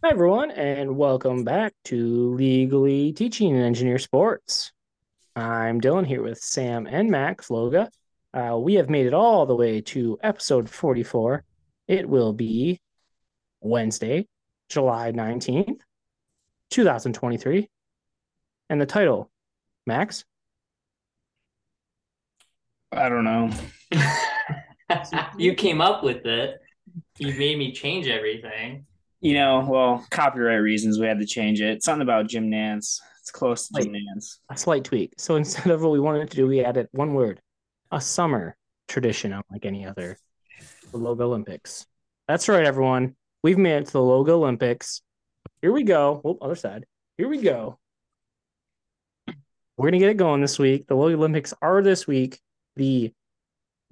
Hi, everyone, and welcome back to Legally Teaching an Engineer Sports. I'm Dylan here with Sam and Max Loga. Uh, we have made it all the way to episode 44. It will be Wednesday, July 19th, 2023. And the title, Max? I don't know. you came up with it. You made me change everything. You know, well, copyright reasons, we had to change it. Something about Jim Nance. It's close to Jim Nantz. A slight tweak. So instead of what we wanted to do, we added one word a summer tradition, unlike any other. The Logalympics. That's right, everyone. We've made it to the Logalympics. Here we go. Oh, other side. Here we go. We're going to get it going this week. The Logalympics are this week. The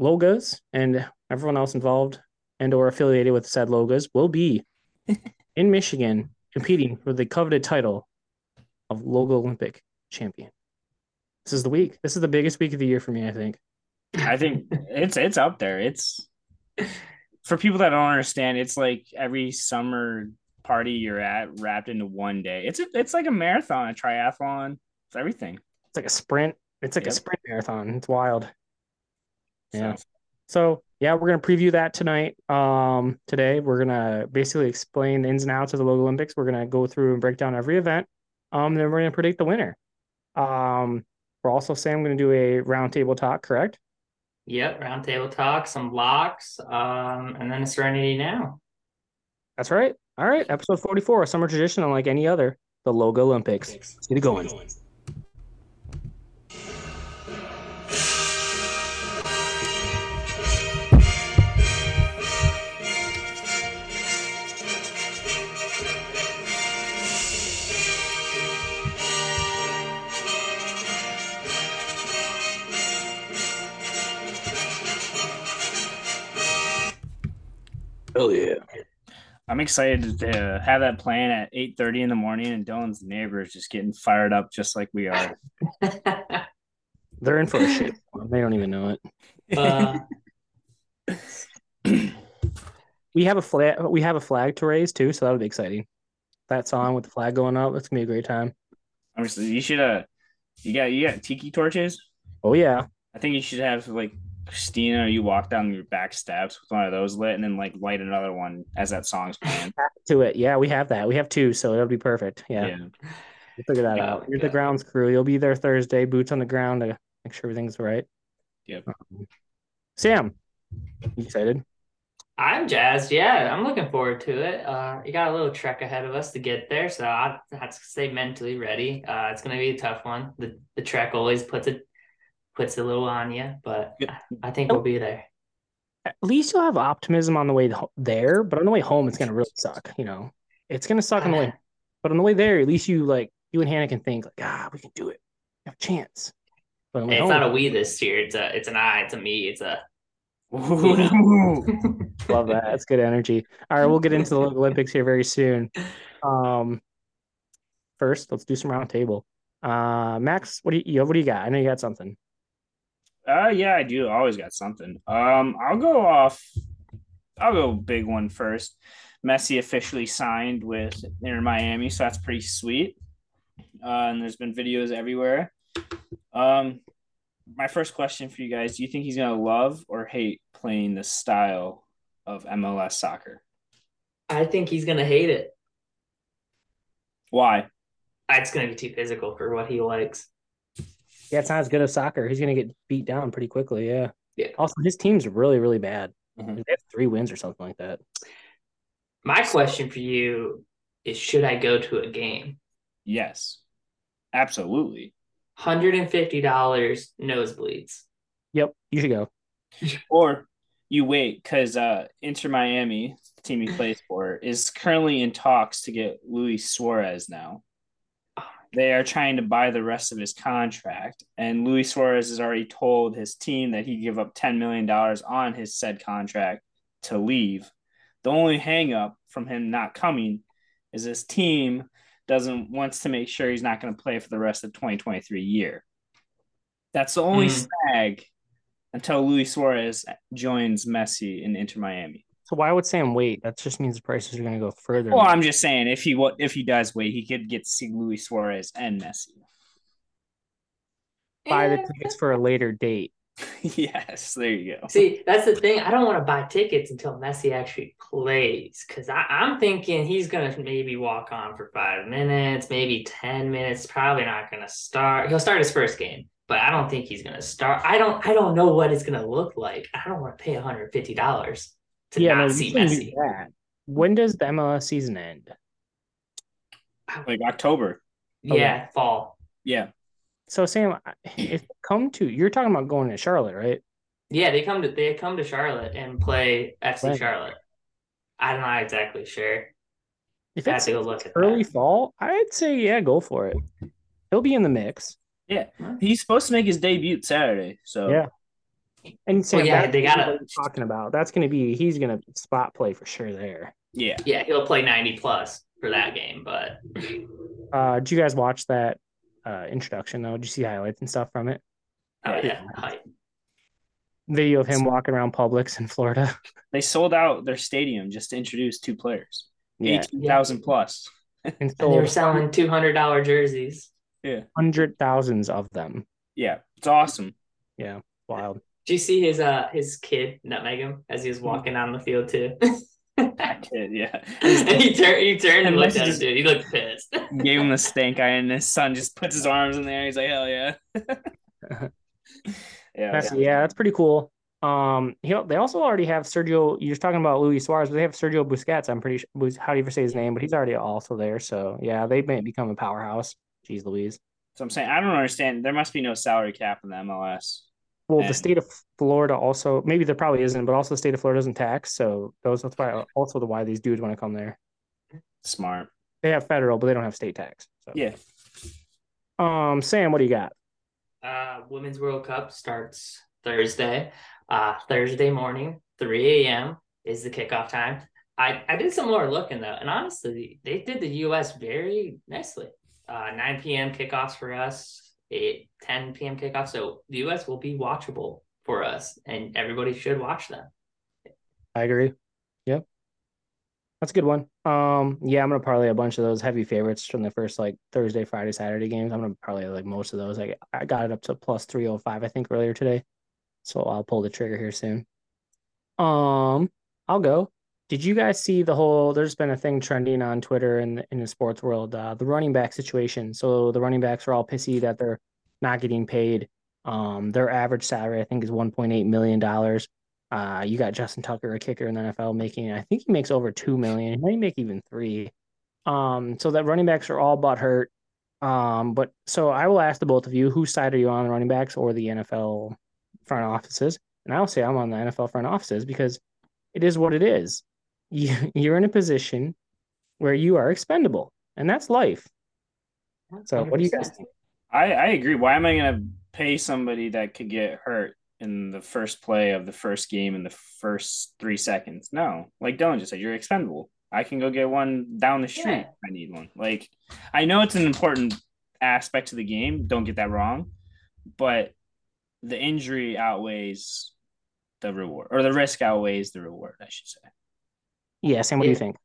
Logas and everyone else involved and or affiliated with said Logas will be in Michigan competing for the coveted title of Logalympic champion. This is the week. This is the biggest week of the year for me, I think. I think it's it's up there. It's for people that don't understand, it's like every summer party you're at wrapped into one day. It's a, it's like a marathon, a triathlon. It's everything. It's like a sprint. It's like Yep. a sprint marathon. It's wild. Yeah. So, So yeah, we're gonna preview that tonight. Um, today we're gonna basically explain the ins and outs of the Logalympics. We're gonna go through and break down every event. Um, then we're gonna predict the winner. Um, we're also saying I'm gonna do a roundtable talk, correct? Yep, roundtable talk, some locks, um, and then a Serenity now. That's right. All right, episode 44, a summer tradition unlike any other, the Logalympics. Let's get it going. Oh yeah. I'm excited to have that plan at 8:30 in the morning, and Dylan's neighbors just getting fired up just like we are. They're in for a shit. They don't even know it. uh, We have a flag. We have a flag to raise too, so that'll be exciting. That song with the flag going up. It's gonna be a great time. Obviously, you should uh, you got you got tiki torches. Oh yeah. I think you should have like Christina you walk down your back steps with one of those lit, and then like light another one as that song's playing. to it. Yeah, we have that. We have two, so it'll be perfect. Yeah, yeah. we'll figure that Yeah, out. You're the grounds crew. You'll be there Thursday, boots on the ground to make sure everything's right. Yep. Um, Sam, you excited? I'm jazzed. Yeah, I'm looking forward to it. Uh, you got a little trek ahead of us to get there, so I have to stay mentally ready. Uh, it's gonna be a tough one. The the trek always puts it puts a little on you, but Yep. I think we'll be there. At least you'll have optimism on the way there, but on the way home, it's gonna really suck. You know, it's gonna suck on the way, but on the way there, at least you like you and Hannah can think like, ah, we can do it. We have a chance. But on the way It's home, not a we this year. It's a it's an I. It's a me. It's a Love that. That's good energy. All right, we'll get into the Olympics here very soon. Um, first, let's do some round table. Uh, Max, what do you what do you got? I know you got something. Uh yeah, I do. Always got something. Um, I'll go off. I'll go big one first. Messi officially signed with Inter Miami, so that's pretty sweet. Uh, and there's been videos everywhere. Um, my first question for you guys: Do you think he's gonna love or hate playing the style of MLS soccer? I think he's gonna hate it. Why? It's gonna be too physical for what he likes. Yeah, it's not as good as soccer. He's gonna get beat down pretty quickly. Yeah. Yeah. Also, his team's really really bad. Mhm. They have three wins or something like that. My question for you is: Should I go to a game? Yes, absolutely. Hundred and fifty dollars nosebleeds. Yep, you should go. Or you wait because uh, Inter Miami, the team he plays for, is currently in talks to get Luis Suarez now. They are trying to buy the rest of his contract, and Luis Suarez has already told his team that he'd give up $10 million on his said contract to leave. The only hangup from him not coming is his team doesn't wants to make sure he's not going to play for the rest of 2023 year. That's the only Mhm. snag until Luis Suarez joins Messi in Inter Miami. So why would Sam wait? That just means the prices are going to go further. Well, I'm just saying if he wa- if he does wait, he could get to see Luis Suarez and Messi. buy the tickets for a later date. yes, there you go. See, that's the thing. I don't want to buy tickets until Messi actually plays because I'm thinking he's gonna maybe walk on for five minutes, maybe ten minutes. Probably not gonna start. He'll start his first game, but I don't think he's gonna start. I don't. I don't know what it's gonna look like. I don't want to pay 150 dollars to yeah, not no, see you can do Messi. that. When does the MLS season end? Like October. Oh, yeah, fall. Yeah. So Sam, if come to you're talking about going to Charlotte, right? Yeah, they come to they come to Charlotte and play FC Right. Charlotte. I'm not exactly sure. If I have it's go look early that. fall, I'd say yeah, go for it. He'll be in the mix. Yeah. He's supposed to make his debut Saturday. So Yeah. And Sam, yeah, they gotta- what we're talking about. That's going to be he's going to spot play for sure there. yeah. Yeah, he'll play 90 plus for that game, but Uh, did you guys watch that uh, introduction though? Did you see highlights and stuff from it? oh Yeah. yeah, hype. Video of him walking around Publix in Florida. They sold out their stadium just to introduce two players. Yeah, Eighteen thousand plus. and And they were selling two hundred dollar jerseys. Yeah. hundred thousands of them. Yeah. It's awesome. Yeah, wild. Did you see his uh his kid nutmeg him as he was walking on the field too? That kid, yeah. and he turned he turned and And looked at him, dude. He looked pissed. Gave him the stank eye, and his son just puts his arms in there. He's like, hell yeah. yeah. That's yeah, that's pretty cool. Um, he, they also already have Sergio. You're talking about Luis Suarez, but they have Sergio Busquets. I'm pretty sure. How do you ever say his name? But he's already also there. So yeah, they may become a powerhouse. Jeez, Louise. So I'm saying I don't understand. There must be no salary cap in the MLS. Well, And- the state of Florida also maybe there probably isn't, but also the state of Florida doesn't tax. So those that's why also the why these dudes want to come there. Smart. They have federal, but they don't have state tax. So. Yeah. Um, Sam, what do you got? Uh Women's World Cup starts Thursday. Uh Thursday morning, 3 a.m. is the kickoff time. I, I did some more looking though, and honestly, they did the US very nicely. Uh 9 p.m. kickoffs for us, 8 10 p.m. kickoff So the US will be watchable for us, and everybody should watch them. I agree. Yep. That's a good one. Um, yeah, I'm gonna parlay a bunch of those heavy favorites from the first like Thursday, Friday, Saturday games. I'm gonna parlay like most of those. Like I got it up to plus three oh five, I think, earlier today. So I'll pull the trigger here soon. Um, I'll go. Did you guys see the whole? There's been a thing trending on Twitter and in the sports world, uh, the running back situation. So the running backs are all pissy that they're not getting paid. Um, their average salary, I think, is 1.8 million dollars. Uh, you got Justin Tucker, a kicker in the NFL, making I think he makes over two million. He might make even three. Um, so that running backs are all but hurt. Um, but so I will ask the both of you, whose side are you on, the running backs or the NFL front offices? And I'll say I'm on the NFL front offices because it is what it is. You, you're in a position where you are expendable, and that's life. So, what do you guys think? I, I agree. Why am I going to pay somebody that could get hurt in the first play of the first game in the first three seconds? No, like Dylan just said, you're expendable. I can go get one down the street Yeah. if I need one. Like, I know it's an important aspect to the game. Don't get that wrong. But the injury outweighs the reward, or the risk outweighs the reward, I should say. Yeah, Sam, what do you think?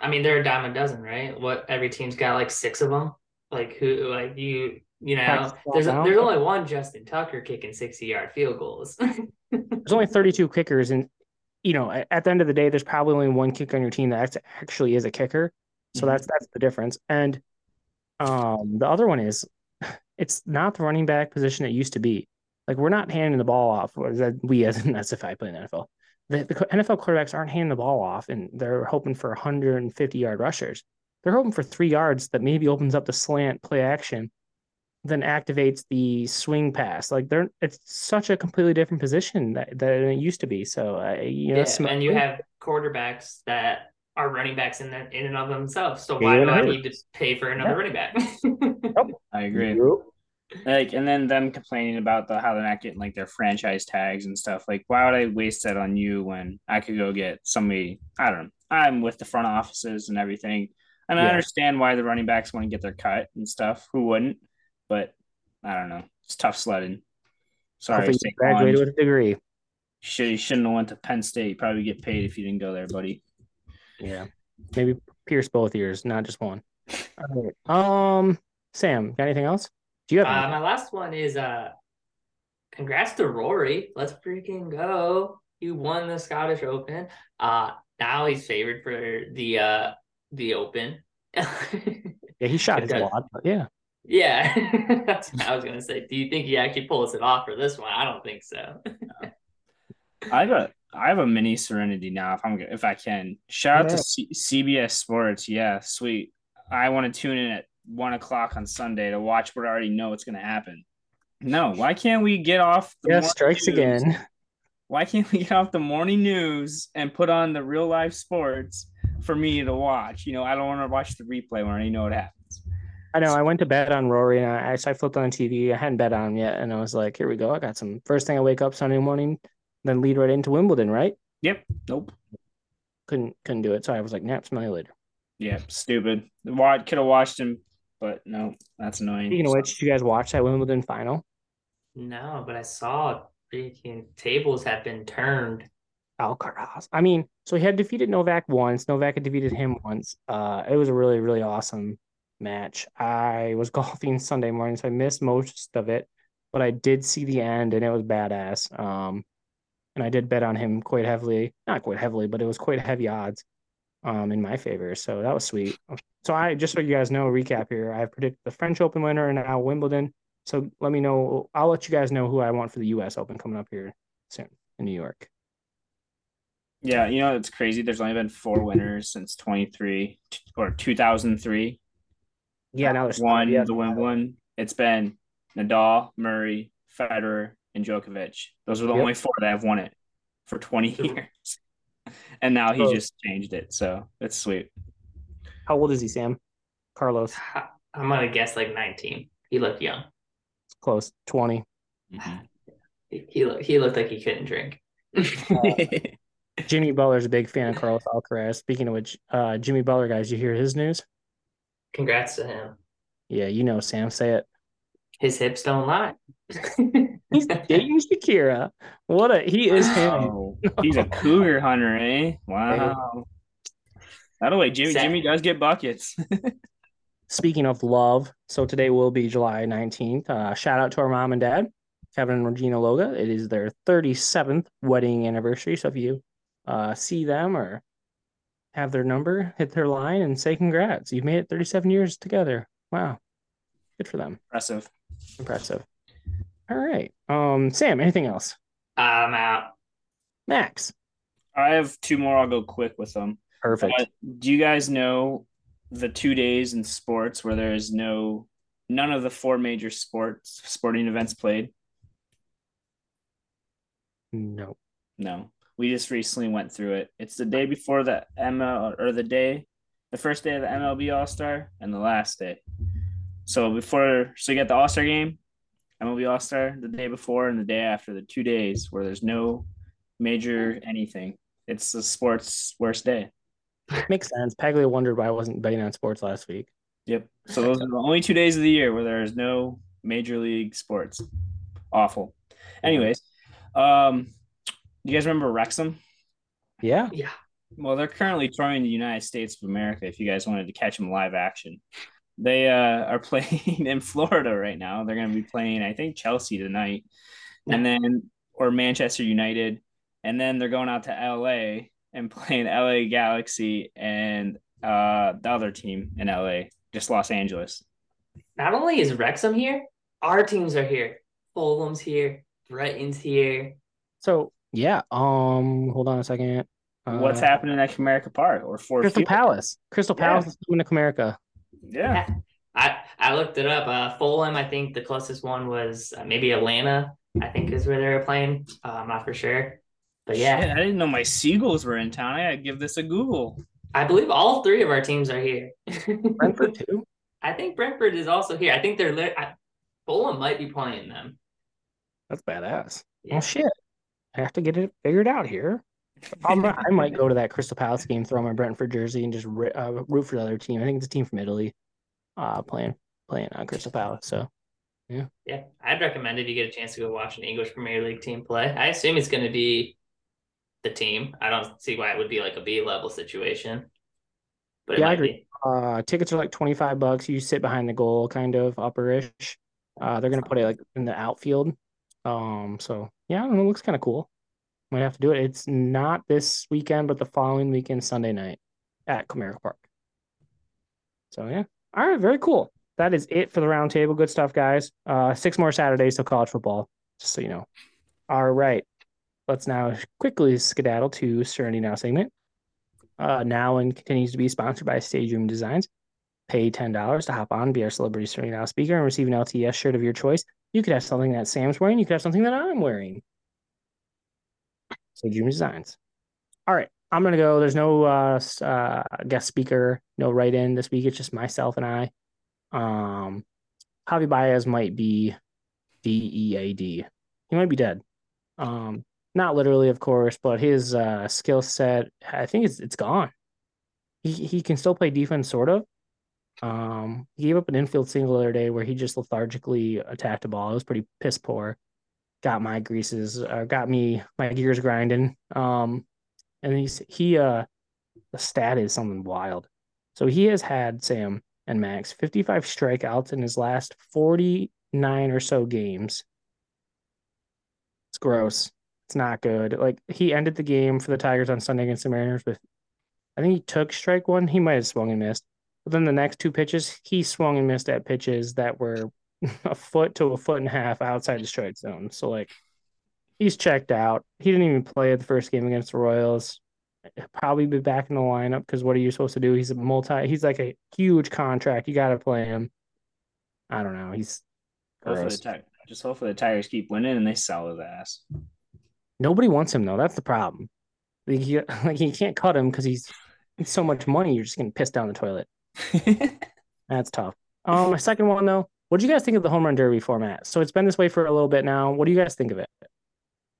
I mean, they're a dime a dozen, right? What every team's got like six of them. Like who? Like you? You know, there's down. there's only one Justin Tucker kicking sixty yard field goals. There's only 32 kickers, and you know, at, the end of the day, there's probably only one kicker on your team that actually is a kicker. So Mhm. that's that's the difference. And um, the other one is, it's not the running back position it used to be. Like we're not handing the ball off. Or that we as an if I play in the NFL. The, the NFL quarterbacks aren't handing the ball off, and they're hoping for 150 yard rushers. They're hoping for three yards that maybe opens up the slant play action, then activates the swing pass. Like they're it's such a completely different position that, that it used to be. So uh, you know, yeah, some- and you have quarterbacks that are running backs in the, in and of themselves. So why Jalen do I need to pay for another Yeah. running back? I agree. Like and then them complaining about the how they're not getting like their franchise tags and stuff like why would i waste that on you when i could go get somebody i don't know i'm with the front offices and everything and i understand why the running backs want to get their cut and stuff who wouldn't but i don't know it's tough sledding sorry you graduated with a degree. Should you shouldn't have went to Penn State. You probably get paid if you didn't go there, buddy. Yeah. Maybe pierce both ears, not just one. All right. Um, Sam, got anything else? Do you have Uh, my last one is uh, congrats to Rory. Let's freaking go! You won the Scottish Open. Uh, now he's favored for the uh the Open. yeah, he shot his Okay. wad, but yeah. yeah, that's what I was gonna say. Do you think he actually pulls it off for this one? I don't think so. I have a I have a mini Serenity now if I'm if I can. Shout out Yeah. to C- CBS Sports. Yeah, sweet. I want to tune in at one o'clock on Sunday to watch what I already know what's going to happen. No, why can't we get off? The Yeah, strikes news? again. Why can't we get off the morning news and put on the real life sports for me to watch? You know, I don't want to watch the replay when I already know what happens. I know. I went to bed on Rory, and I, I flipped on the TV. I hadn't bet on him yet, and I was like, "Here we go. I got some." First thing I wake up Sunday morning, then lead right into Wimbledon. Right? Yep. Nope. Couldn't couldn't do it. So I was like, "Nap, smell you later." Yep. Stupid. Could have watched him, but no, that's annoying. Speaking of which, did you guys watch that Wimbledon final? No, but I saw freaking tables have been turned. Alcaraz. I mean, so he had defeated Novak once. Novak had defeated him once. Uh, it was a really, really awesome match. I was golfing Sunday morning, so I missed most of it, but I did see the end, and it was badass. Um, and I did bet on him quite heavily, not quite heavily, but it was quite heavy odds, um, in my favor. So that was sweet. So I just so you guys know, recap here. I have predicted the French Open winner and now Wimbledon. So let me know. I'll let you guys know who I want for the U.S. Open coming up here soon in New York. Yeah, you know it's crazy. There's only been four winners since 23 or 2003. Yeah, now there's one. yeah, the Wimbledon. It's been Nadal, Murray, Federer, and Djokovic. Those are the Yep. only four that have won it for 20 years. And now he So- just changed it. So it's sweet. How old is he, Sam? Carlos, I'm gonna guess like 19. He looked young. close, 20. He he, look, he looked like he couldn't drink. Jimmy Butler's a big fan of Carlos Alcaraz. Speaking of which, uh, Jimmy Butler, guys, you hear his news? Congrats to him. Yeah, you know, Sam, say it. His hips don't lie. He's dating Shakira. What a he is him. Oh, he's a cougar hunter, eh? Wow. By the way, Jimmy Sad. Jimmy does get buckets. Speaking of love, so today will be July 19th. Uh, shout out to our mom and dad, Kevin and Regina Loga. It is their 37th wedding anniversary. So if you uh, see them or have their number, hit their line and say congrats. You've made it 37 years together. Wow. Good for them. Impressive. Impressive. All right. Um, Sam, anything else? I'm out. Max. I have two more. I'll go quick with them. Perfect. Uh, do you guys know the two days in sports where there is no none of the four major sports sporting events played? no. No. We just recently went through it. It's the day before the ML or the day, the first day of the MLB All Star and the last day. So before, so you got the All Star game, MLB All Star the day before and the day after, the two days where there's no major anything. It's the sports worst day. Makes sense. Paglia wondered why I wasn't betting on sports last week. Yep. So those are the only two days of the year where there is no major league sports. Awful. Anyways, um, you guys remember Wrexham? Yeah. Yeah. Well, they're currently touring the United States of America. If you guys wanted to catch them live action, they uh, are playing in Florida right now. They're going to be playing, I think, Chelsea tonight, and then or Manchester United, and then they're going out to LA and playing LA Galaxy and uh, the other team in LA, just Los Angeles. Not only is Wrexham here, our teams are here. Fulham's here. Brighton's here. So yeah. Um, hold on a second. Uh, What's happening at Comerica Park or Ford Crystal Field? Palace. Crystal Yeah. Palace is coming to Comerica. Yeah, I I looked it up. Uh, Fulham, I think the closest one was uh, maybe Atlanta. I think is where they were playing. Uh, I'm not for sure, but yeah, Shit, I didn't know my Seagulls were in town. I gotta give this a Google. I believe all three of our teams are here. Brentford too. I think Brentford is also here. I think they're lit. I, Fulham might be playing them. That's badass. Yeah. Well, shit. I have to get it figured out here. I'm, I might go to that Crystal Palace game, throw on my Brentford jersey, and just ri- uh, root for the other team. I think it's a team from Italy, uh, playing playing on Crystal Palace. So Yeah. Yeah. I'd recommend if you get a chance to go watch an English Premier League team play. I assume it's going to be the team. I don't see why it would be like a B level situation. But Yeah, I agree. Uh, tickets are like 25 bucks. You sit behind the goal, kind of upperish. Uh, they're gonna put it like in the outfield. Um, so yeah, I don't know. It looks kind of cool. Might have to do it. It's not this weekend, but the following weekend, Sunday night at Comerica Park. So yeah. All right, very cool. That is it for the roundtable. Good stuff, guys. Uh, six more Saturdays till college football, just so you know. All right. Let's now quickly skedaddle to Serenity Now segment. Uh, now and continues to be sponsored by Stage Room Designs. Pay ten dollars to hop on, be our celebrity Serenity Now speaker, and receive an LTS shirt of your choice. You could have something that Sam's wearing. You could have something that I'm wearing. Stage Room Designs. All right, I'm gonna go. There's no uh, uh guest speaker, no write in this week. It's just myself and I. Um, Javi Baez might be D E A D. He might be dead. Um, not literally, of course, but his uh skill set, I think it's it's gone. He he can still play defense, sort of. Um, he gave up an infield single the other day where he just lethargically attacked a ball. It was pretty piss poor. Got my greases, uh, got me my gears grinding. Um, and he's he uh the stat is something wild. So he has had Sam and Max 55 strikeouts in his last 49 or so games. It's gross. It's not good. Like he ended the game for the Tigers on Sunday against the Mariners with I think he took strike one. He might have swung and missed. But then the next two pitches, he swung and missed at pitches that were a foot to a foot and a half outside the strike zone. So like he's checked out. He didn't even play the first game against the Royals. He'll probably be back in the lineup because what are you supposed to do? He's a multi. He's like a huge contract. You got to play him. I don't know. He's Hopefully gross. the just hopefully the Tigers keep winning and they sell his ass. Nobody wants him though. That's the problem. Like, he, like you can't cut him because he's, he's so much money. You're just gonna piss down the toilet. That's tough. Um, my second one though. What do you guys think of the home run derby format? So it's been this way for a little bit now. What do you guys think of it?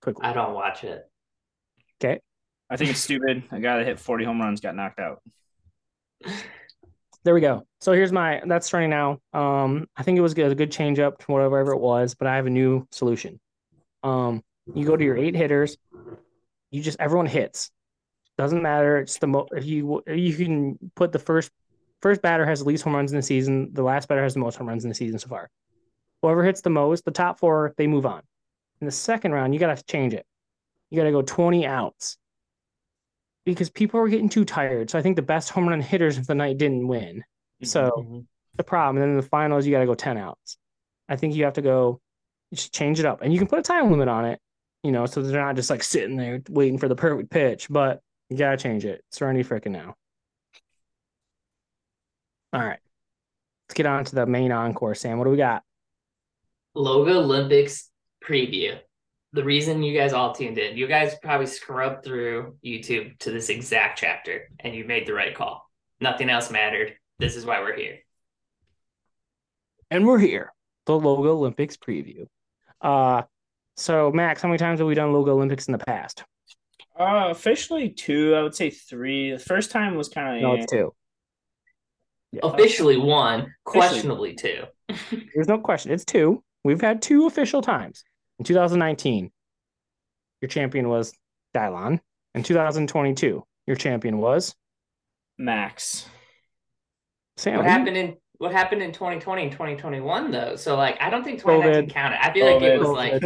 Quickly. I don't watch it. Okay. I think it's stupid. A guy that hit 40 home runs got knocked out. There we go. So here's my that's starting now. Um, I think it was a good change up to whatever it was, but I have a new solution. Um, you go to your eight hitters. You just everyone hits. Doesn't matter. It's the mo- you you can put the first first batter has the least home runs in the season. The last batter has the most home runs in the season so far. Whoever hits the most, the top four, they move on. In the second round, you got to change it. You got to go 20 outs because people were getting too tired. So I think the best home run hitters of the night didn't win. So Mhm. the problem. And then in the finals, you got to go 10 outs. I think you have to go just change it up. And you can put a time limit on it, you know, so they're not just like sitting there waiting for the perfect pitch, but you got to change it. It's Randy freaking now. All right. Let's get on to the main encore, Sam. What do we got? Logalympics preview. The reason you guys all tuned in, you guys probably scrubbed through YouTube to this exact chapter and you made the right call. Nothing else mattered. This is why we're here. And we're here. The Logalympics preview. Uh so Max, how many times have we done Logalympics in the past? Uh, officially two. I would say three. The first time was kind of No, it's two. Yeah. Officially one, Officially. questionably two. There's no question. It's two. We've had two official times. In 2019, your champion was Dylan. In 2022, your champion was max. Sam. What happened in what happened in 2020 and 2021 though? So like I don't think 2019 COVID. counted. I feel like it was like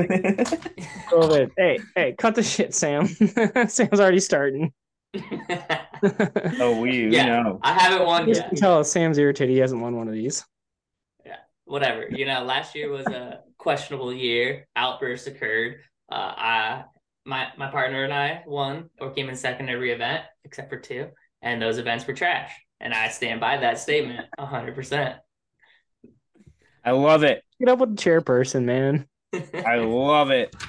COVID. Hey, hey, cut the shit, Sam. Sam's already starting. oh, we Yeah. know. I haven't won yet. can tell Sam's irritated. He hasn't won one of these. Yeah, whatever. You know, last year was a questionable year. Outbursts occurred. Uh, I my my partner and I won or came in second every event except for two, and those events were trash. And I stand by that statement hundred percent. I love it. Get up with the chairperson, man. I love it.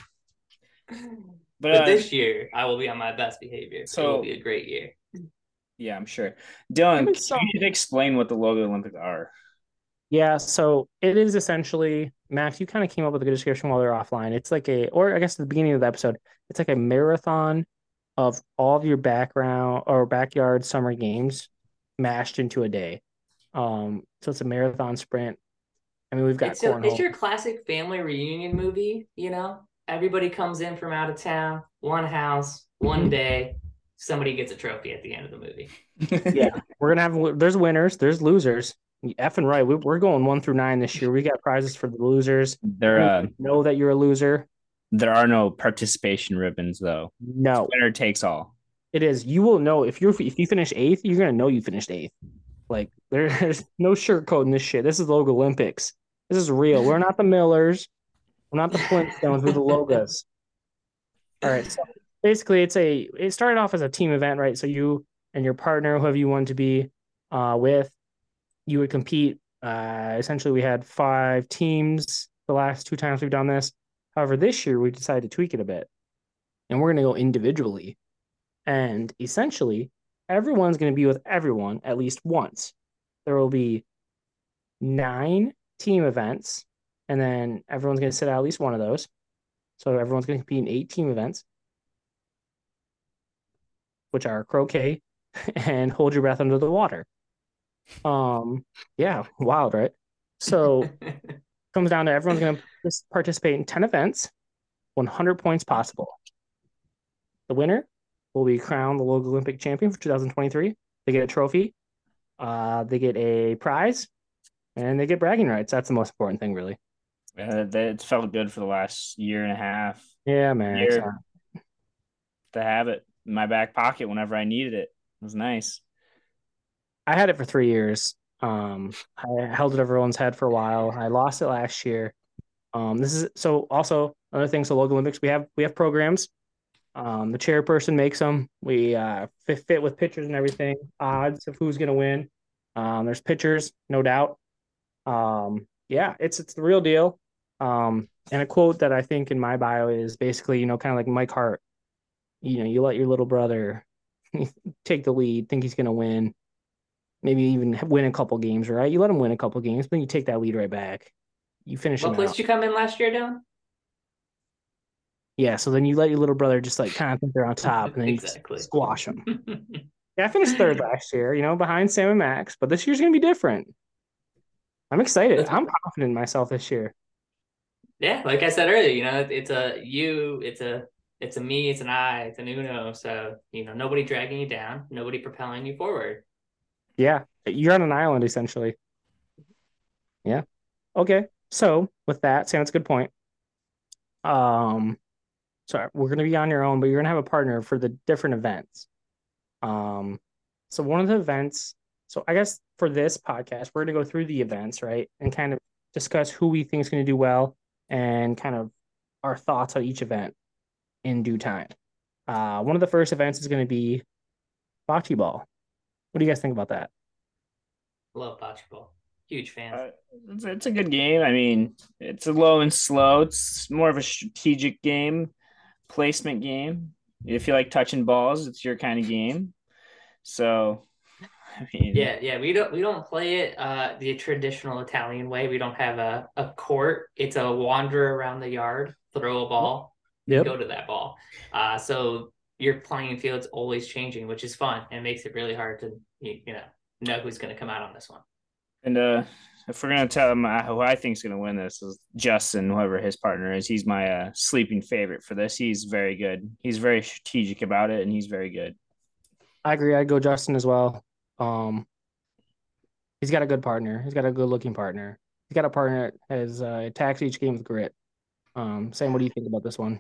But, But uh, this year, I will be on my best behavior. So it will be a great year. yeah, I'm sure. Dylan, Give me some. you should explain what the Logalympics are. Yeah, so it is essentially Max. You kind of came up with a good description while we were offline. It's like a, or I guess at the beginning of the episode, it's like a marathon of all of your background or backyard summer games mashed into a day. Um, so it's a marathon sprint, I mean, we've got It's, your- it's your classic family reunion movie, you know? Everybody comes in from out of town, one house, one day. Somebody gets a trophy at the end of the movie. yeah, we're gonna have there's winners, there's losers. F and right, we, we're going one through nine this year. We got prizes for the losers. There, uh, know that you're a loser. there are no participation ribbons though. No, Winner takes all. It is. You will know if you're if you finish eighth, you're gonna know you finished eighth. Like there's no sugarcoating this shit. This is Logalympics. This is real. We're not the Millers. We're not the Flintstones. We're the Logas. All right. So basically, it's a. It started off as a team event, right? So you and your partner, whoever you want to be uh, with, you would compete. Uh, essentially, we had five teams the last two times we've done this. However, this year we decided to tweak it a bit, and we're going to go individually. And essentially, everyone's going to be with everyone at least once. There will be nine team events, and then everyone's going to sit out at least one of those. So everyone's going to compete in eight team events, which are croquet and hold your breath under the water. Um, yeah, wild, right? So comes down to everyone's going to participate in 10 events, 100 points possible. The winner will be crowned the Logalympic champion for 2023. They get a trophy, uh, they get a prize, and they get bragging rights. That's the most important thing, really. Uh, that it's felt good for the last year and a half Yeah, man. Year. to have it in my back pocket whenever I needed it. It was nice. I had it for three years. Um, I held it over everyone's head for a while. I lost it last year. Um, this is so also another thing. So Logalympics, we have we have programs. Um, the chairperson makes them. We uh, fit, fit with pictures and everything, odds of who's gonna win. Um, there's pictures, no doubt. Um, yeah, it's it's the real deal. Um, and a quote that I think in my bio is basically, you know, kind of like Mike Hart. You know, you let your little brother take the lead, think he's gonna win maybe even win a couple games, right? You let him win a couple games, but you take that lead right back. You finish what place did you come in last year, Dylan? Yeah, so then you let your little brother just like kind of think they're on top and then Exactly. you squash them. Yeah, I finished third last year, you know, behind Sam and Max, but this year's gonna be different. I'm excited. I'm confident in myself this year. yeah, like I said earlier, you know, it's a you, it's a it's a me, it's an I, it's an Uno. So you know, nobody dragging you down, nobody propelling you forward. Yeah, you're on an island essentially. Yeah. Okay. So with that, Sam, that's a good point. Um, so we're gonna be on your own, but you're gonna have a partner for the different events. Um, so one of the events, so I guess for this podcast, we're gonna go through the events, right, and kind of discuss who we think is gonna do well and kind of our thoughts on each event in due time. Uh, one of the first events is gonna be bocce ball. What do you guys think about that? Love bocce ball. Huge fan. Uh, it's, it's a good game. I mean, it's a low and slow. It's more of a strategic game, placement game. If you like touching balls, it's your kind of game. So, I mean, Yeah, yeah, we don't we don't play it uh the traditional Italian way. We don't have a, a court. It's a wander around the yard, throw a ball, Yep. go to that ball. Uh so your playing field's always changing, which is fun and makes it really hard to you, you know know who's going to come out on this one. And uh, if we're gonna tell him uh, who I think is gonna win this is Justin, whoever his partner is. He's my uh, sleeping favorite for this. He's very good. He's very strategic about it, and he's very good. I agree. I'd go Justin as well. Um, he's got a good partner. He's got a good looking partner. He's got a partner that has uh, attacks each game with grit. Um, Sam, what do you think about this one?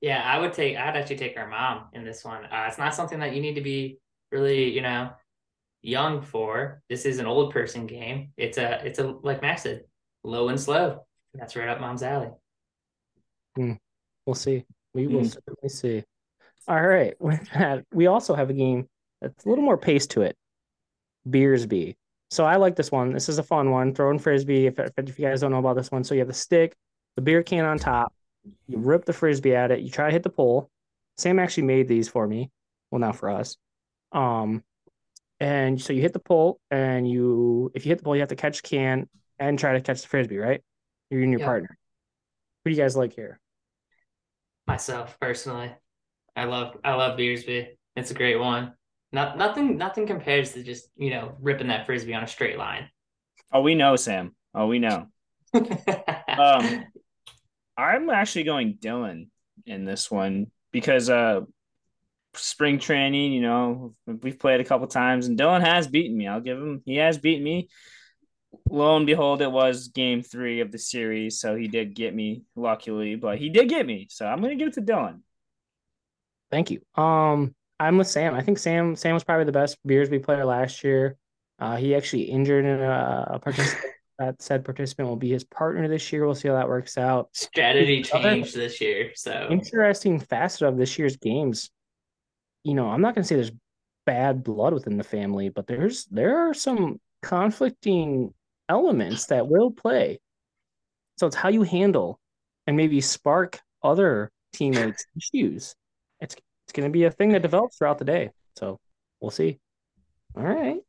Yeah, I would take I'd actually take our mom in this one. Uh, it's not something that you need to be really, you know, young for. This is an old person game. It's a it's a like Max said, low and slow. That's right up mom's alley. We'll see. We will Hmm. certainly see. All right. With that, we also have a game that's a little more pace to it. Beersby. So I like this one. This is a fun one. Throwing frisbee. If, if you guys don't know about this one, so you have the stick, the beer can on top. You rip the frisbee at it. You try to hit the pole. Sam actually made these for me. Well, not for us. Um, and so you hit the pole, and you if you hit the pole, you have to catch can and try to catch the frisbee. Right? You're and your Yeah. partner. Who do you guys like here? Myself personally, I love I love Beersby. It's a great one. Not nothing nothing compares to just you know ripping that frisbee on a straight line. Oh, we know, Sam. Oh, we know. um, I'm actually going Dylan in this one because uh, spring training, you know, we've played a couple times, and Dylan has beaten me. I'll give him; he has beaten me. Lo and behold, it was game three of the series, so he did get me, luckily, but he did get me. So I'm gonna give it to Dylan. Thank you. Um, I'm with Sam. I think Sam Sam was probably the best Beersby player last year. Uh, he actually injured in a, a participant. that said participant will be his partner this year. We'll see how that works out. Strategy changed this year. So interesting facet of this year's games. You know, I'm not gonna say there's bad blood within the family, but there's there are some conflicting elements that will play. So it's how you handle and maybe spark other teammates' issues. It's it's going to be a thing that develops throughout the day. So we'll see. All right.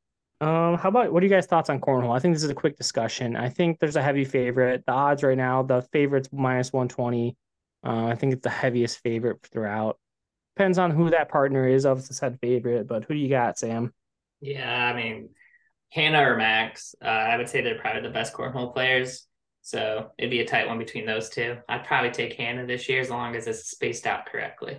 Um, how about what are you guys' thoughts on cornhole? I think this is a quick discussion. I think there's a heavy favorite. The odds right now, the favorite's minus 120. Uh, I think it's the heaviest favorite throughout. Depends on who that partner is of the said favorite, but who do you got, Sam? Yeah, I mean, Hannah or Max, uh, I would say they're probably the best cornhole players. So it'd be a tight one between those two. I'd probably take Hannah this year as long as it's spaced out correctly.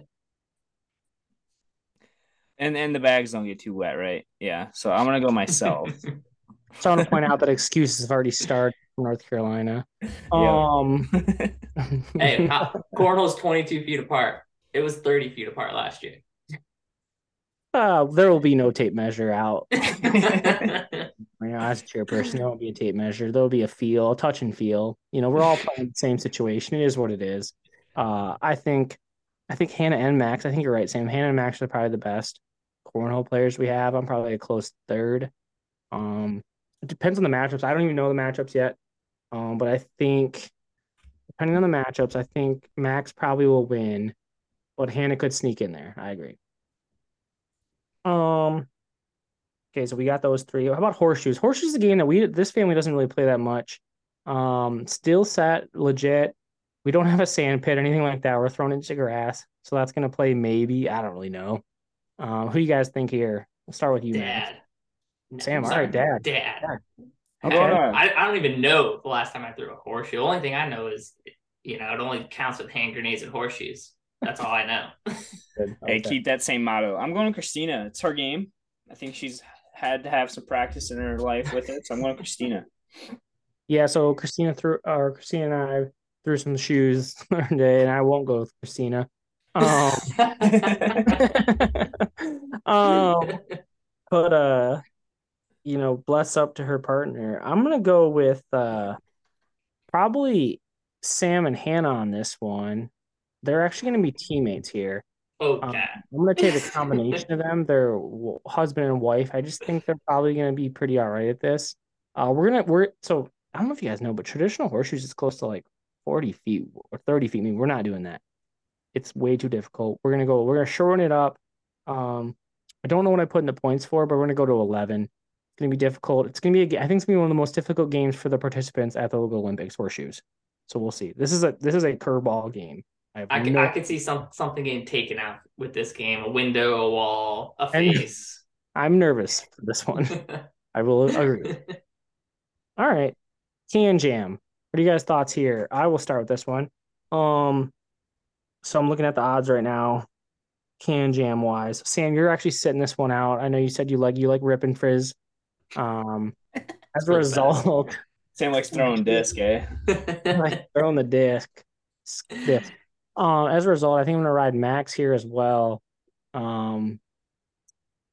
And and the bags don't get too wet, right? Yeah. So I'm gonna go myself. so I want to point out that excuses have already started from North Carolina. Um Hey, cornhole's 22 feet apart. It was 30 feet apart last year. Uh, there will be no tape measure out. you know, as a chairperson, there won't be a tape measure. There'll be a feel, a touch and feel. You know, we're all playing the same situation. It is what it is. Uh, I think, I think Hannah and Max. I think you're right, Sam. Hannah and Max are probably the best cornhole players we have. I'm probably a close third. Um, it depends on the matchups. I don't even know the matchups yet. Um, but I think depending on the matchups, I think Max probably will win, but Hannah could sneak in there. I agree. Um. Okay, so we got those three. How about horseshoes? Horseshoes is a game that we this family doesn't really play that much. Um, still set legit. We don't have a sand pit or anything like that. We're thrown into grass, so that's gonna play maybe. I don't really know. Um, who you guys think here? We'll start with you, Dad. Man. Sam, all right, Dad. Dad. Dad. Okay. I, I don't even know the last time I threw a horseshoe. The only thing I know is, you know, it only counts with hand grenades and horseshoes. That's all I know. hey, keep that same motto. I'm going to Christina. It's her game. I think she's had to have some practice in her life with it, so I'm going to Christina. Yeah, so Christina threw, or Christina and I threw some shoes day, and I won't go with Christina. Um, um, but uh, you know, bless up to her partner. I'm gonna go with uh, probably Sam and Hannah on this one. They're actually gonna be teammates here. Okay. Um, I'm gonna take a combination of them. They're husband and wife. I just think they're probably gonna be pretty all right at this. Uh, we're gonna we're so I don't know if you guys know, but traditional horseshoes is close to like 40 feet or 30 feet. I mean, we're not doing that it's way too difficult. We're gonna go. We're gonna shorten it up. Um, I don't know what I put in the points for, but we're gonna go to eleven. It's gonna be difficult. It's gonna be. A, I think it's gonna be one of the most difficult games for the participants at the Olympics horseshoes. So we'll see. This is a this is a curveball game. I, I, can, no... I could see some something getting taken out with this game. A window, a wall, a face. I'm nervous for this one. I will agree. All right, Can Jam. What are you guys' thoughts here? I will start with this one. Um, so I'm looking at the odds right now, can jam wise. Sam, you're actually sitting this one out. I know you said you like you like ripping frizz. Um, as a result, Sam likes throwing disc, eh? like throwing the disc. disc. Uh, as a result, I think I'm gonna ride Max here as well. Um,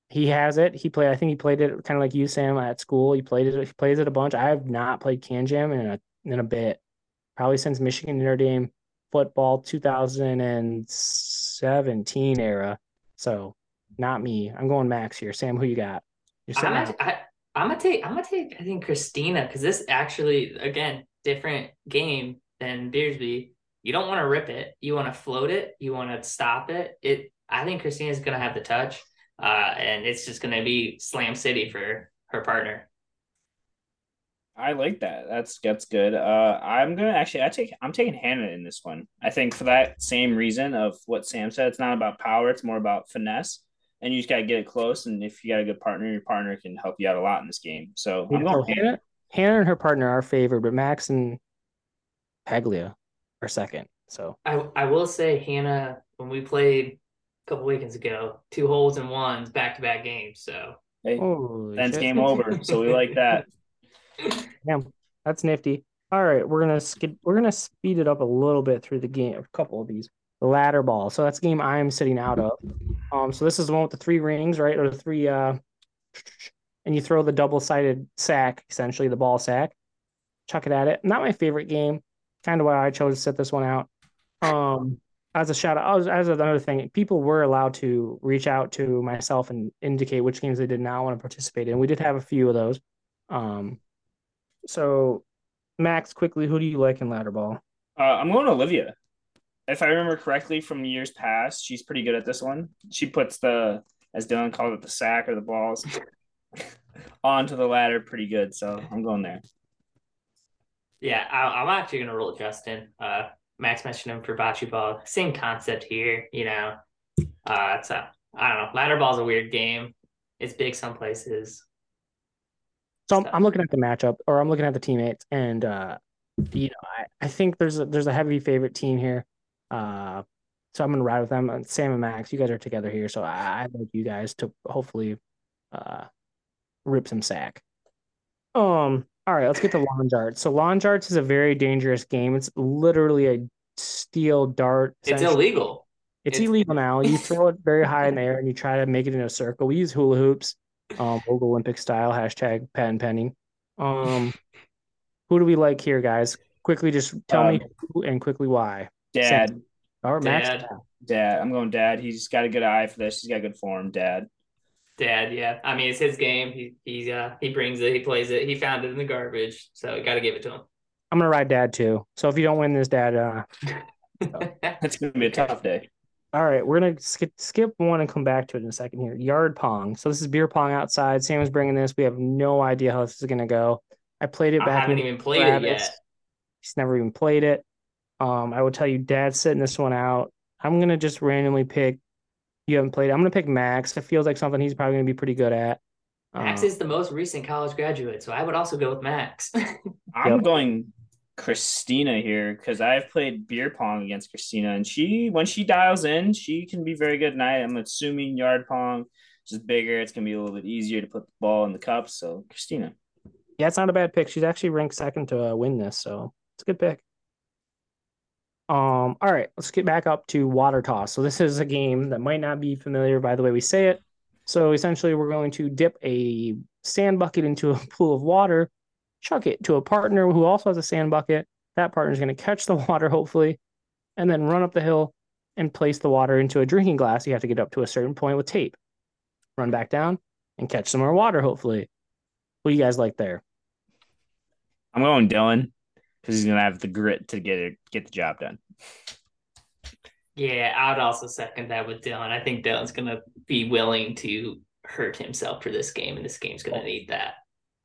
he has it. He played. I think he played it kind of like you, Sam, at school. He played it. He plays it a bunch. I have not played Can Jam in a in a bit, probably since Michigan Notre Dame football 2017 era. So not me. I'm going Max here. Sam, who you got? You're I'm gonna, I, I'm gonna take. I'm gonna take. I think Christina because this actually again different game than Beersby. You don't want to rip it. You want to float it. You want to stop it. It. I think Christina's gonna have the touch, uh, and it's just gonna be slam city for her partner. I like that. That's that's good. Uh, I'm gonna actually I take I'm taking Hannah in this one. I think for that same reason of what Sam said, it's not about power, it's more about finesse. And you just gotta get it close. And if you got a good partner, your partner can help you out a lot in this game. So, Hannah, Hannah and her partner are favored, but Max and Paglia are second. So I I will say Hannah when we played a couple weekends ago, two holes and ones back to back games. So Hey, holy then shit. game over. So we like that. Damn, that's nifty. All right, we're gonna skip. We're gonna speed it up a little bit through the game. A couple of these ladder ball. So that's game I'm sitting out of. Um, so this is the one with the three rings, right, or the three. Uh, and you throw the double sided sack, essentially the ball sack. Chuck it at it. Not my favorite game. Kind of why I chose to set this one out. Um, as a shout out, as another thing, people were allowed to reach out to myself and indicate which games they did not want to participate in. We did have a few of those. Um, so Max, quickly, who do you like in ladder ball? Uh, I'm going to Olivia. If I remember correctly from years past, she's pretty good at this one. She puts the, as Dylan called it, the sack or the balls onto the ladder pretty good. So I'm going there. Yeah, I, I'm actually gonna roll Justin. Uh, Max mentioned him for bocce ball. Same concept here, you know. Uh, so I don't know. Ladder ball's a weird game. It's big some places. So I'm, I'm looking at the matchup, or I'm looking at the teammates, and uh, you know, I, I think there's a, there's a heavy favorite team here. Uh, so I'm gonna ride with them. Sam and Max, you guys are together here, so I, I'd like you guys to hopefully uh, rip some sack. Um. All right, let's get to lawn darts. So lawn darts is a very dangerous game. It's literally a steel dart. It's illegal. It's, It's- illegal now. You throw it very high in the air and you try to make it in a circle. We use hula hoops, um, Logalympic style, hashtag patent pending. Um, who do we like here, guys? Quickly, just tell me Um, who and quickly why. Dad, All right, Max. Dad. dad. I'm going dad. He's got a good eye for this. He's got good form. Dad. Dad, yeah. I mean, it's his game. He he's uh he brings it. He plays it. He found it in the garbage, so you got to give it to him. I'm gonna ride Dad too. So if you don't win this, Dad, uh, It's gonna be a tough day. all right, we're gonna skip skip one and come back to it in a second here. Yard pong. So this is beer pong outside. Sam is bringing this. We have no idea how this is gonna go. I played it back. I back. haven't in even played it yet. He's never even played it. Um, I will tell you, Dad's sitting this one out. I'm gonna just randomly pick. You haven't played. I'm gonna pick Max. It feels like something he's probably gonna be pretty good at. Max Uh, is the most recent college graduate, so I would also go with Max. I'm Yep. going Christina here because I've played beer pong against Christina, and she when she dials in, she can be very good. And I am assuming yard pong is bigger. It's gonna be a little bit easier to put the ball in the cup. So Christina. yeah, it's not a bad pick. She's actually ranked second to uh, win this, so it's a good pick. Um, all right, let's get back up to water toss. So this is a game that might not be familiar by the way we say it. So essentially, we're going to dip a sand bucket into a pool of water, chuck it to a partner who also has a sand bucket. That partner is going to catch the water, hopefully, and then run up the hill and place the water into a drinking glass. You have to get up to a certain point with tape, run back down, and catch some more water, hopefully. What do you guys like there? I'm going Dylan because he's gonna have the grit to get it get the job done. Yeah, I'd also second that with Dylan. I think Dylan's gonna be willing to hurt himself for this game, and this game's gonna need that.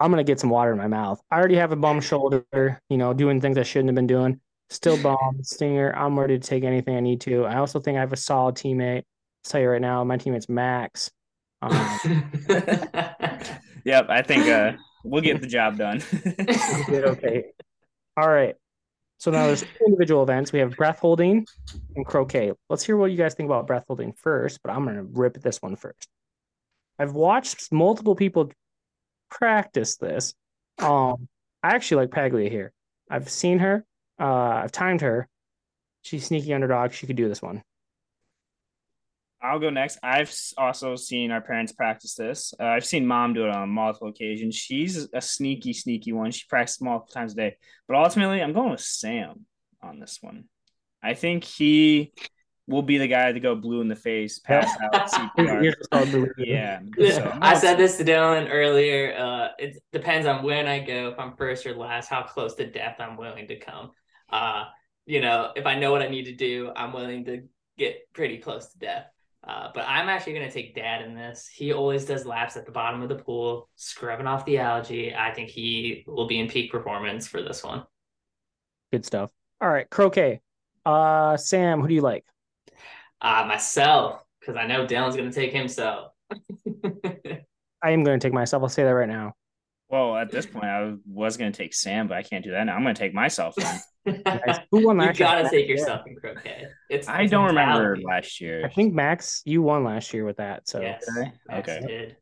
I'm gonna get some water in my mouth. I already have a bum shoulder, you know, doing things I shouldn't have been doing. Still bum, stinger. I'm ready to take anything I need to. I also think I have a solid teammate. I'll tell you right now, my teammate's Max. Um, Yep, I think uh, we'll get the job done. did okay. All right. So now there's individual events. We have breath holding and croquet. Let's hear what you guys think about breath holding first, but I'm gonna rip this one first. I've watched multiple people practice this. Um, I actually like Paglia here. I've seen her. Uh, I've timed her. She's sneaky underdog. She could do this one. I'll go next. I've also seen our parents practice this. Uh, I've seen mom do it on multiple occasions. She's a sneaky, sneaky one. She practices multiple times a day. But ultimately, I'm going with Sam on this one. I think he will be the guy to go blue in the face, pass out CPR. Here's what's called the- Yeah. So I'm I said this to Dylan earlier. Uh, it depends on when I go. If I'm first or last, how close to death I'm willing to come. Uh, you know, if I know what I need to do, I'm willing to get pretty close to death. Uh, but I'm actually going to take Dad in this. He always does laps at the bottom of the pool, scrubbing off the algae. I think he will be in peak performance for this one. Good stuff. All right, croquet. Uh, Sam, who do you like? Uh, myself, because I know Dylan's going to take himself. I am going to take myself. I'll say that right now. Well, at this point, I was going to take Sam, but I can't do that now. I'm going to take myself. Then. Guys, who won you last year? gotta take yourself in croquet. It's I it's don't remember last year. I think Max, you won last year with that. So Yes, Okay. Max Okay. did.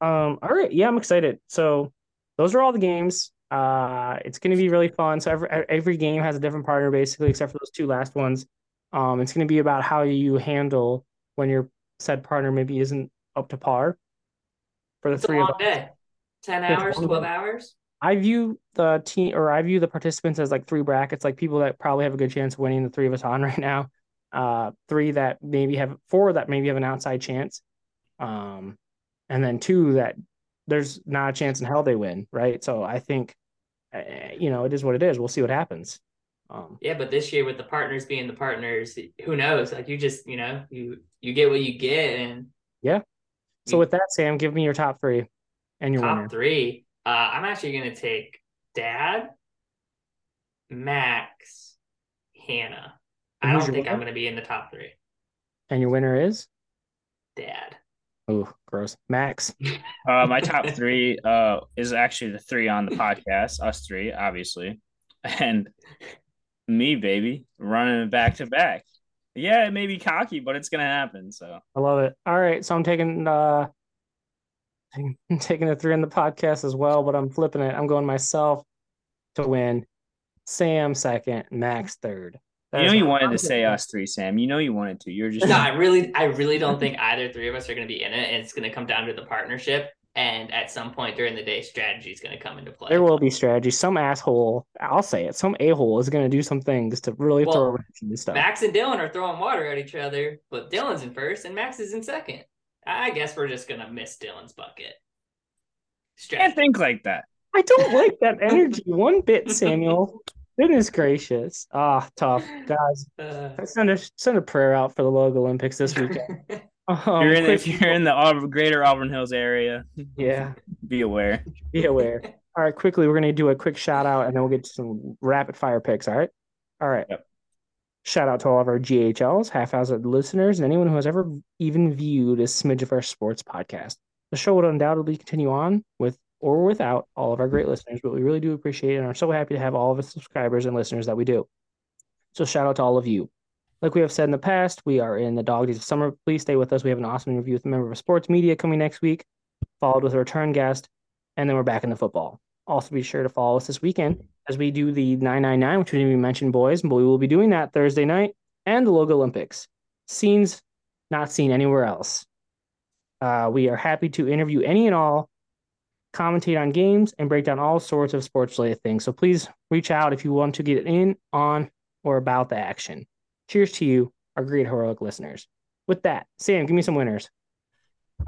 Um, all right, yeah, I'm excited. So those are all the games. Uh, it's going to be really fun. So every every game has a different partner, basically, except for those two last ones. Um, it's going to be about how you handle when your said partner maybe isn't up to par. For the It's a three of long us, day. Ten hours, twelve hours. I view the team or I view the participants as like three brackets, like people that probably have a good chance of winning the three of us on right now. Uh, three that maybe have four that maybe have an outside chance. Um, and then two that there's not a chance in hell they win, right? So I think, uh, you know, it is what it is. We'll see what happens. Um, Yeah, but this year with the partners being the partners, who knows? Like you just, you know, you you get what you get, and yeah. so with that, Sam, give me your top three and your top winner. three. Uh, I'm actually gonna take Dad, Max, Hannah. I And who's don't your think I'm gonna be in the top three. And your winner is? Dad. Oh, gross. Max. Uh, my top three uh, is actually the three on the podcast, us three, obviously, and me, baby, running back to back. Yeah, it may be cocky, but it's gonna happen. So I love it. All right, so I'm taking uh I'm taking the three on the podcast as well, but I'm flipping it. I'm going myself to win. Sam second, Max third. That you know you wanted I'm to say doing it. us three, Sam. You know you wanted to. You're just No, I really, I really don't think either three of us are gonna be in it. And it's gonna come down to the partnership, and at some point during the day, strategy is gonna come into play. There will be strategy. Some asshole, I'll say it, some a-hole is going to do some things to really Well, throw a wrench into stuff. Max and Dylan are throwing water at each other, but Dylan's in first and Max is in second. I guess we're just gonna miss Dylan's bucket. can't think like that. I don't like that energy one bit, Samuel. Goodness gracious. Ah, tough. Guys, Uh, send a, send a prayer out for the Logalympics this weekend. Um, you're in, if you're in the Aub- greater Auburn Hills area, yeah. be aware. be aware. All right, quickly, we're going to do a quick shout out and then we'll get to some rapid fire picks. All right. All right. Yep. Shout out to all of our GHLs, half housed listeners, and anyone who has ever even viewed a smidge of our sports podcast. The show would undoubtedly continue on with or without all of our great listeners, but we really do appreciate and are so happy to have all of the subscribers and listeners that we do. So, shout out to all of you. Like we have said in the past, we are in the dog days of summer. Please stay with us. We have an awesome interview with a member of sports media coming next week, followed with a return guest, and then we're back in the football. Also, be sure to follow us this weekend as we do the 999, which we didn't even mention, boys, but we will be doing that Thursday night and the Logalympics. Scenes not seen anywhere else. Uh, we are happy to interview any and all, commentate on games, and break down all sorts of sports related things. So please reach out if you want to get in on or about the action. Cheers to you, our great heroic listeners. With that, Sam, give me some winners.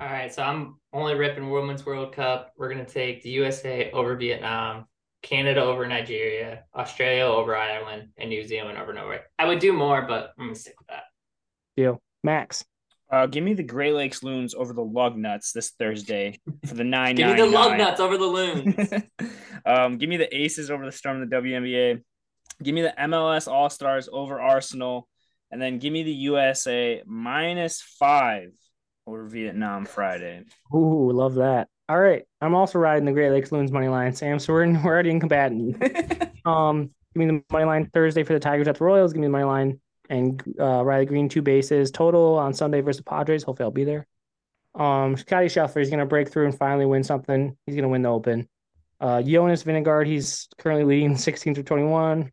All right, so I'm only ripping Women's World Cup. We're gonna take the USA over Vietnam, Canada over Nigeria, Australia over Ireland, and New Zealand over Norway. I would do more, but I'm gonna stick with that. Deal. Max. Uh, give me the Great Lakes Loons over the Lug Nuts this Thursday for the nine. Give me the lug nuts over the loons. um, give me the Aces over the Storm of the WNBA. Give me the MLS All Stars over Arsenal, and then give me the USA minus five over Vietnam Friday. Ooh, love that. All right. I'm also riding the Great Lakes Loons money line, Sam. So we're, in, we're already in combatant. Um, give me the money line Thursday for the Tigers at the Royals. Give me the money line and uh, Riley Greene two bases total on Sunday versus the Padres. Hopefully, I'll be there. Um, Scotty Scheffler is going to break through and finally win something. He's going to win the Open. Uh, Jonas Vingegaard, he's currently leading 16 through 21.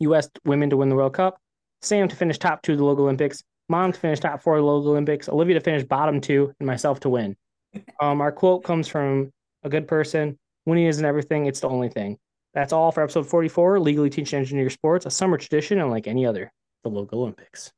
U.S. women to win the World Cup. Sam to finish top two of the Logalympics. Mom to finish top four of the Logalympics. Olivia to finish bottom two, and myself to win. Um, our quote comes from a good person. Winning isn't everything; it's the only thing. That's all for episode 44, Legally Teaching an Engineer Sports, a summer tradition unlike any other, the Logalympics.